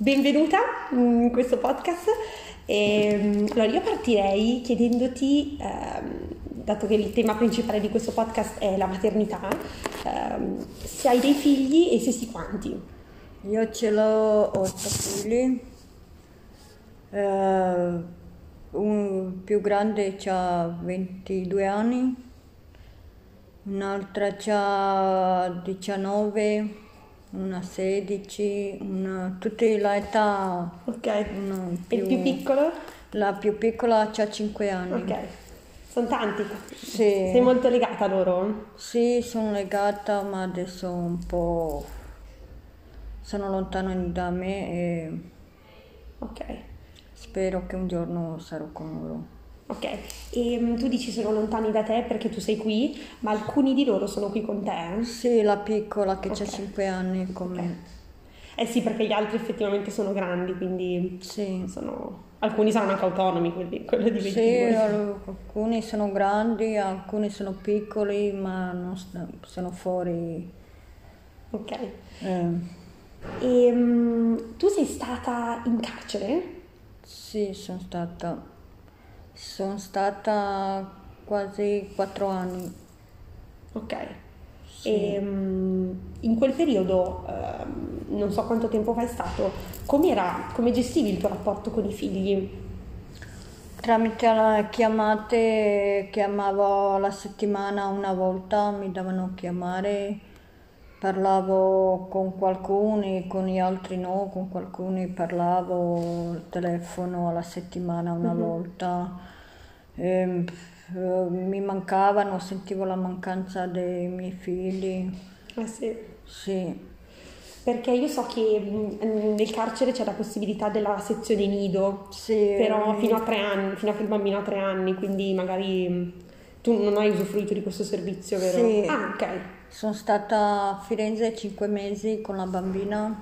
benvenuta in questo podcast. E, allora io partirei chiedendoti, ehm, dato che il tema principale di questo podcast è la maternità, ehm, se hai dei figli e se sì quanti. Io ce l'ho otto figli, eh, un più grande ha 22 anni, un'altra ha 19, una 16, una, tutte l'età. Ok. una E il più piccolo? La più piccola ha 5 anni. Ok. Sono tanti. Sì. Sei molto legata a loro? Sì, sono legata, ma adesso un po' sono lontano da me e Ok. spero che un giorno sarò con loro. Ok, e mm, tu dici sono lontani da te perché tu sei qui, ma alcuni di loro sono qui con te? Sì, la piccola che Ok. ha 5 anni con me. Eh sì, perché gli altri effettivamente sono grandi, quindi Sì. sono... alcuni saranno anche autonomi, quelli, quello di 22. Sì, al- alcuni sono grandi, alcuni sono piccoli, ma non sono fuori. Ok. eh, E mm, tu sei stata in carcere? sì, sono stata, sono stata quasi 4 anni. Ok. Sì. E mm, in quel periodo, ehm, non so quanto tempo fa è stato, come gestivi il tuo rapporto con i figli? Tramite le chiamate, chiamavo la settimana una volta, mi davano chiamare, parlavo con qualcuno, con gli altri no, con qualcuno parlavo al telefono alla settimana una volta. Ehm, eh, mi mancavano, sentivo la mancanza dei miei figli. Eh sì. Sì, Perché io so che mm, nel carcere c'è la possibilità della sezione nido, sì. però fino a tre anni, fino a che il bambino ha tre anni, quindi magari mm, tu non hai usufruito di questo servizio, vero? Sì. Ah, ok. Sono stata a Firenze cinque mesi con la bambina,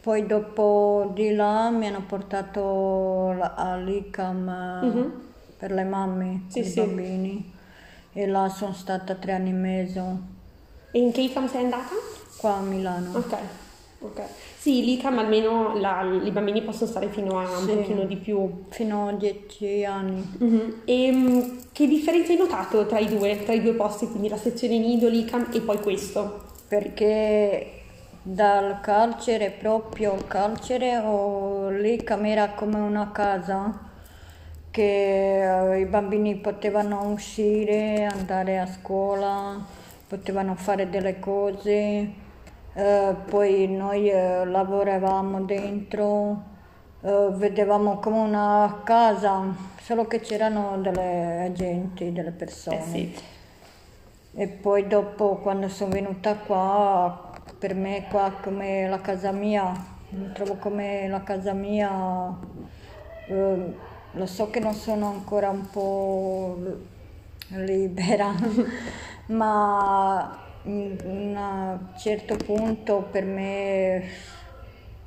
poi dopo di là mi hanno portato all'ICAM Mhm. per le mamme Sì, i sì. bambini e là sono stata tre anni e mezzo E in che ICAM sei andata? qua a Milano. Ok, ok. Sì, l'ICAM almeno la- i bambini possono stare fino a un Sì. pochino di più. Fino a dieci anni. Mhm. E mm, che differenza hai notato tra i due, tra i due posti, quindi la sezione nido, l'ICAM e poi questo? perché dal carcere, proprio il carcere, o l'ICAM era come una casa che eh, i bambini potevano uscire, andare a scuola, potevano fare delle cose, eh, poi noi eh, lavoravamo dentro, eh, vedevamo come una casa, solo che c'erano delle agenti, delle persone. Eh sì. E poi dopo quando sono venuta qua, per me qua come la casa mia, mi trovo come la casa mia, eh, lo so che non sono ancora un po' libera, ma un certo punto per me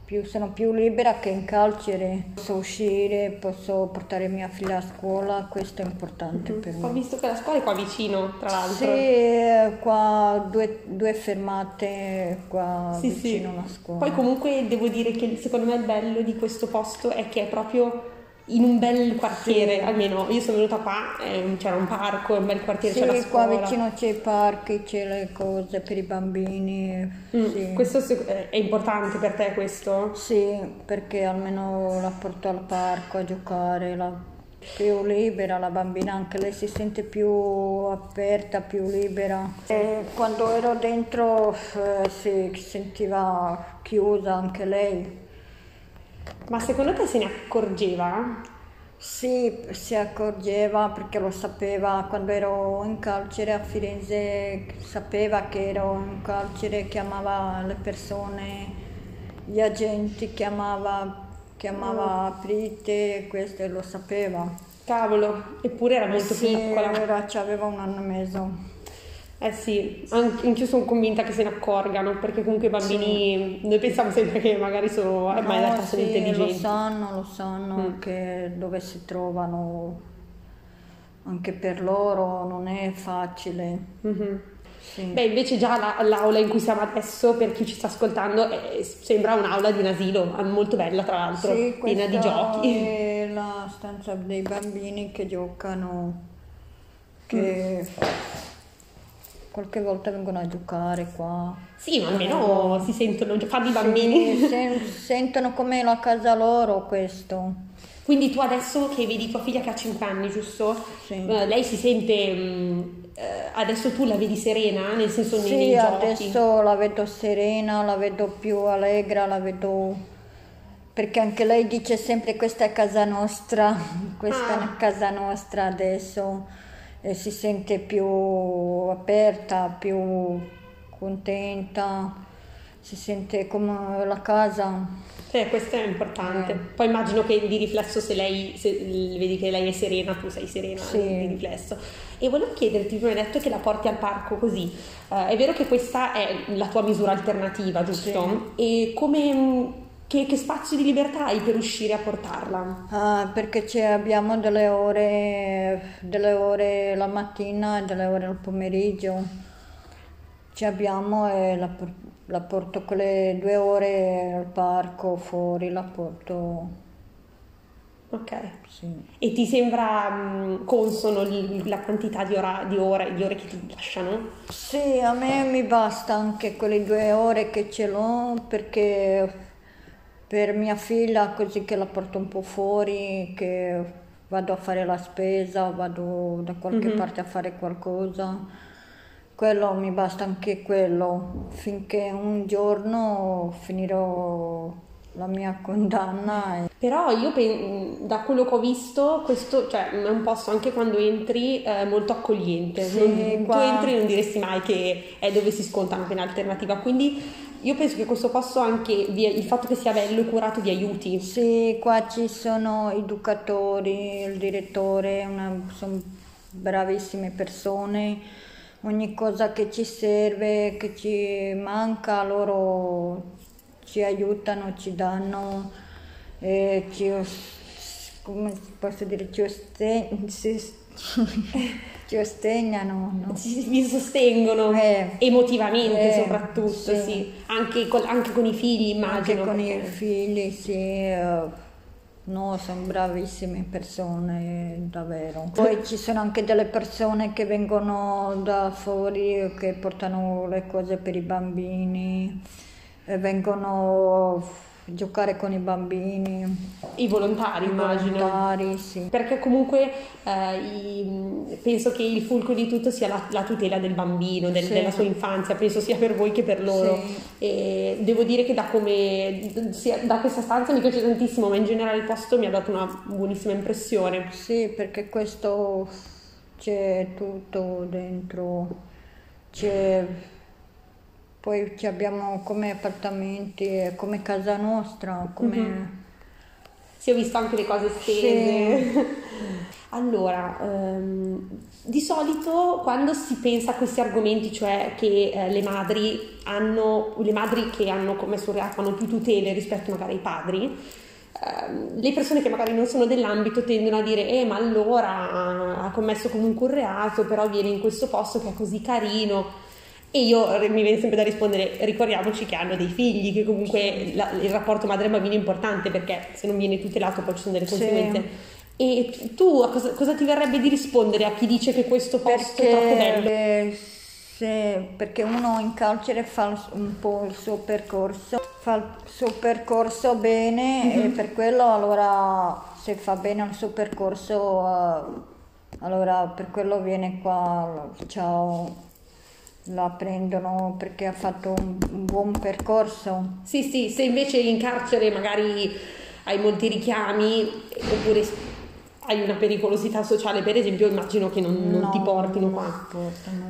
più- sono più libera che in carcere, posso uscire, posso portare mia figlia a scuola, questo è importante per me. Ho visto che la scuola è qua vicino, tra l'altro. Sì, eh, qua due, due fermate qua Sì, sì. vicino alla scuola. Poi comunque devo dire che secondo me il bello di questo posto è che è proprio in un bel quartiere, Sì. almeno io sono venuta qua, ehm, c'era un parco, un bel quartiere, Sì, c'è la qua scuola. vicino c'è i parchi, c'è le cose per i bambini. Mm, Sì. Questo eh, è importante per te questo? Sì, perché almeno la porto al parco a giocare, la più libera la bambina, anche lei si sente più aperta, più libera. E quando ero dentro eh, si sentiva chiusa anche lei. Ma secondo te se ne accorgeva? Sì, si accorgeva perché lo sapeva quando ero in carcere a Firenze, sapeva che ero in carcere, chiamava le persone, gli agenti, chiamava, chiamava aprite, questo lo sapeva. Cavolo, eppure era molto Sì, piccola. era- aveva un anno e mezzo. Eh sì, anche anch'io sono convinta che se ne accorgano, perché comunque i bambini, noi pensiamo sempre che magari sono, ormai in No, realtà sono sì, lo intelligenti. sanno, lo sanno Mm. che dove si trovano, anche per loro non è facile. Mhm. Sì. Beh, invece già la- l'aula in cui siamo adesso, per chi ci sta ascoltando, è- sembra un'aula di un asilo, molto bella tra l'altro, Sì, piena di giochi. è la stanza dei bambini che giocano, che qualche volta vengono a giocare qua. Sì, ma almeno si sentono, fanno i Sì, bambini. sen- sentono come la casa loro questo. Quindi tu adesso che vedi tua figlia che ha 5 anni, giusto? Sì. Eh, lei si sente, mh, eh, adesso tu la vedi serena, nel senso nei, Sì, nei giochi? adesso la vedo serena, la vedo più allegra, la vedo... Perché anche lei dice sempre questa è casa nostra, questa Ah. è casa nostra adesso e si sente più aperta, più contenta, si sente come la casa. Eh, questo è importante. Eh. Poi immagino che di riflesso se lei, se vedi che lei è serena, tu sei serena Sì. di riflesso. E volevo chiederti, tu mi hai detto che la porti al parco così. Eh, è vero che questa è la tua misura alternativa, giusto? E come, che, che spazio di libertà hai per uscire a portarla? Ah, perché abbiamo delle ore, delle ore la mattina e delle ore al pomeriggio. Ci abbiamo e la, la porto quelle due ore al parco, fuori, la porto, Ok. sì. E ti sembra mh, consono la quantità di, ora- di ore, di ore che ti lasciano? Sì, a me mi basta anche quelle due ore che ce l'ho perché per mia figlia così che la porto un po' fuori, che vado a fare la spesa, vado da qualche Mhm. parte a fare qualcosa. Quello mi basta anche quello, finché un giorno finirò la mia condanna. Però io pen- da quello che ho visto, questo cioè, è un posto anche quando entri eh, molto accogliente. Sì, Non- qua- Tu entri e non diresti mai che è dove si sconta una pena alternativa. Quindi io penso che questo posto anche vi- il fatto che sia bello e curato vi aiuti. Sì, qua ci sono educatori, il direttore, una- sono bravissime persone. Ogni cosa che ci serve, che ci manca, loro ci aiutano, ci danno, e ci, come posso dire, ci, oste- si- ci ostegnano. no? Ci- Vi sostengono Eh. emotivamente Eh, soprattutto, sì. sì. Anche, con, anche con i figli Anche immagino. con i figli, sì, eh, no, sono bravissime persone, davvero. Poi ci sono anche delle persone che vengono da fuori, che portano le cose per i bambini, vengono a giocare con i bambini, I volontari i immagino. volontari, sì. Perché comunque eh, i- penso che il fulcro di tutto sia la, la tutela del bambino, del- Sì. della sua infanzia, penso sia per voi che per loro. Sì. E devo dire che da, come, da questa stanza mi piace tantissimo, ma in generale il posto mi ha dato una buonissima impressione. Sì, perché questo c'è tutto dentro, c'è, poi ci abbiamo come appartamenti, è come casa nostra, come... Mhm. Sì, ho visto anche le cose stese. Allora, ehm, di solito quando si pensa a questi argomenti, cioè che eh, le madri hanno, le madri che hanno commesso un reato hanno più tutele rispetto magari ai padri, ehm, le persone che magari non sono dell'ambito tendono a dire, eh, ma allora ha commesso comunque un reato, però viene in questo posto che è così carino. E io eh, mi viene sempre da rispondere, ricordiamoci che hanno dei figli, che comunque la- il rapporto madre-bambino è importante perché se non viene tutelato poi ci sono delle Sì. conseguenze. E tu a cosa, cosa ti verrebbe di rispondere a chi dice che questo posto è troppo bello? Perché, se- perché uno in carcere fa un po' il suo percorso, fa il suo percorso bene Mhm. e per quello allora se fa bene il suo percorso eh, allora per quello viene qua, ciao, la prendono perché ha fatto un, un buon percorso. Sì, sì, se invece in carcere magari hai molti richiami oppure hai una pericolosità sociale, per esempio, immagino che non, non No, ti portino qua.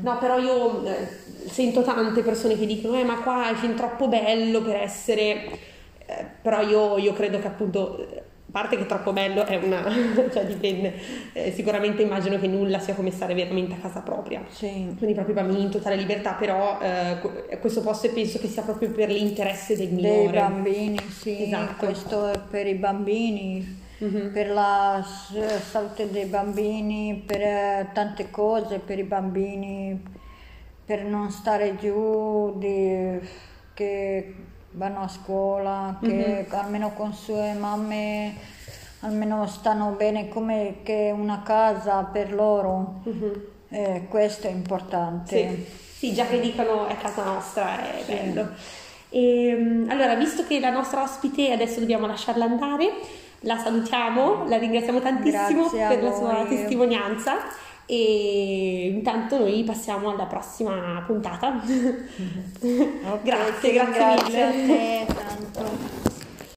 No, però io eh, sento tante persone che dicono, eh, ma qua è fin troppo bello per essere... eh, però io, io credo che appunto, parte che troppo bello è una... cioè dipende, Eh, sicuramente immagino che nulla sia come stare veramente a casa propria. Sì. Con i propri bambini in totale libertà, però eh, que- questo posto penso che sia proprio per l'interesse del Dei minore. bambini, sì, Esatto. questo è per i bambini, Mhm. per la salute dei bambini, per eh, tante cose, per i bambini, per non stare giù, di, che vanno a scuola, che Mhm. almeno con sue mamme almeno stanno bene come che una casa per loro. Mhm. Eh, questo è importante. Sì, sì, già che dicono è casa nostra, è bello. E, allora, visto che la nostra ospite adesso dobbiamo lasciarla andare, la salutiamo, la ringraziamo tantissimo Grazie per la sua testimonianza e intanto noi passiamo alla prossima puntata. Ok, grazie, grazie mille. a te tanto.